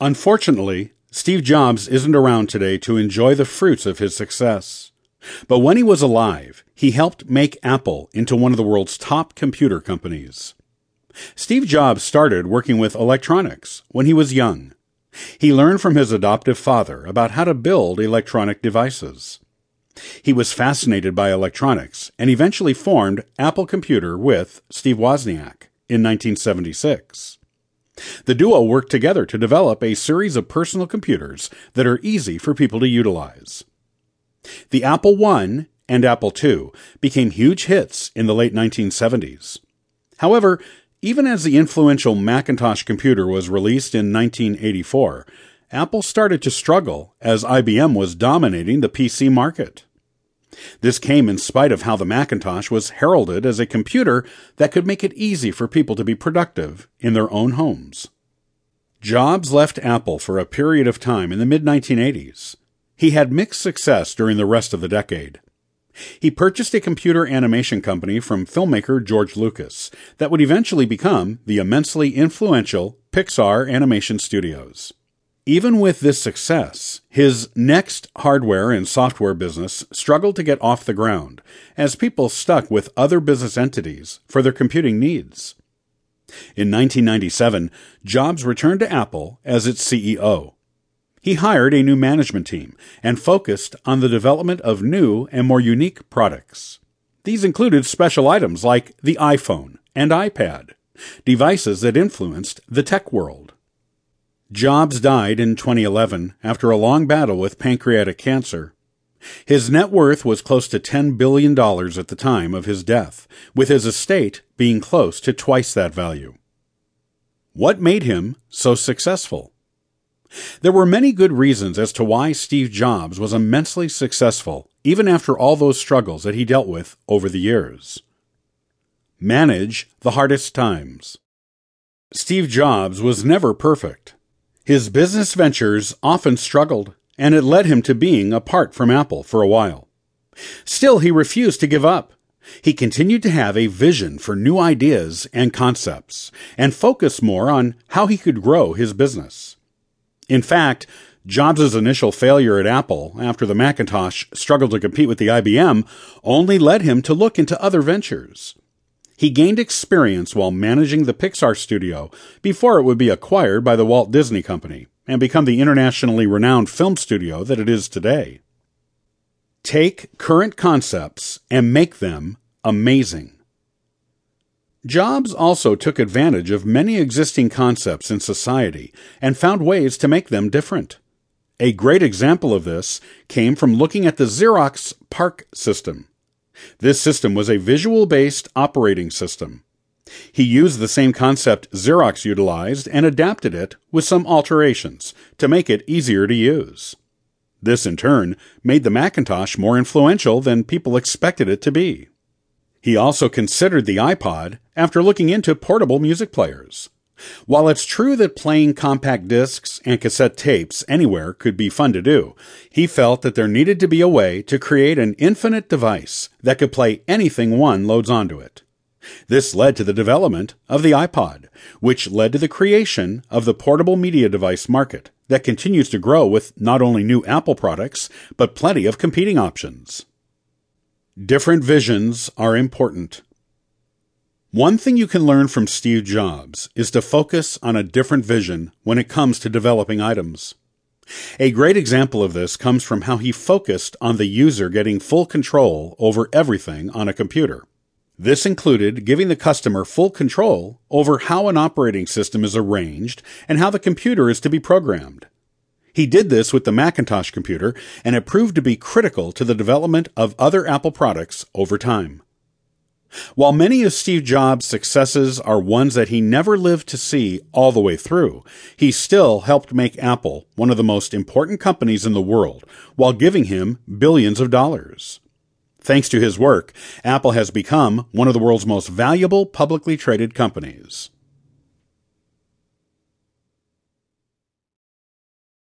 Unfortunately, Steve Jobs isn't around today to enjoy the fruits of his success. But when he was alive, he helped make Apple into one of the world's top computer companies. Steve Jobs started working with electronics when he was young. He learned from his adoptive father about how to build electronic devices. He was fascinated by electronics and eventually formed Apple Computer with Steve Wozniak in 1976. The duo worked together to develop a series of personal computers that are easy for people to utilize. The Apple I and Apple II became huge hits in the late 1970s. However, even as the influential Macintosh computer was released in 1984, Apple started to struggle as IBM was dominating the PC market. This came in spite of how the Macintosh was heralded as a computer that could make it easy for people to be productive in their own homes. Jobs left Apple for a period of time in the mid 1980s. He had mixed success during the rest of the decade. He purchased a computer animation company from filmmaker George Lucas that would eventually become the immensely influential Pixar Animation Studios. Even with this success, his next hardware and software business struggled to get off the ground as people stuck with other business entities for their computing needs. In 1997, Jobs returned to Apple as its CEO. He hired a new management team and focused on the development of new and more unique products. These included special items like the iPhone and iPad, devices that influenced the tech world. Jobs died in 2011 after a long battle with pancreatic cancer. His net worth was close to $10 billion at the time of his death, with his estate being close to twice that value. What made him so successful? There were many good reasons as to why Steve Jobs was immensely successful, even after all those struggles that he dealt with over the years. Manage the hardest times. Steve Jobs was never perfect. His business ventures often struggled, and it led him to being apart from Apple for a while. Still, he refused to give up. He continued to have a vision for new ideas and concepts, and focus more on how he could grow his business. In fact, Jobs' initial failure at Apple after the Macintosh struggled to compete with the IBM only led him to look into other ventures. He gained experience while managing the Pixar studio before it would be acquired by the Walt Disney Company and become the internationally renowned film studio that it is today. Take current concepts and make them amazing. Jobs also took advantage of many existing concepts in society and found ways to make them different. A great example of this came from looking at the Xerox PARC system. This system was a visual based operating system. He used the same concept Xerox utilized and adapted it with some alterations to make it easier to use. This, in turn, made the Macintosh more influential than people expected it to be. He also considered the iPod after looking into portable music players. While it's true that playing compact discs and cassette tapes anywhere could be fun to do, he felt that there needed to be a way to create an infinite device that could play anything one loads onto it. This led to the development of the iPod, which led to the creation of the portable media device market that continues to grow with not only new Apple products, but plenty of competing options. Different visions are important. One thing you can learn from Steve Jobs is to focus on a different vision when it comes to developing items. A great example of this comes from how he focused on the user getting full control over everything on a computer. This included giving the customer full control over how an operating system is arranged and how the computer is to be programmed. He did this with the Macintosh computer, and it proved to be critical to the development of other Apple products over time. While many of Steve Jobs' successes are ones that he never lived to see all the way through, he still helped make Apple one of the most important companies in the world while giving him billions of dollars. Thanks to his work, Apple has become one of the world's most valuable publicly traded companies.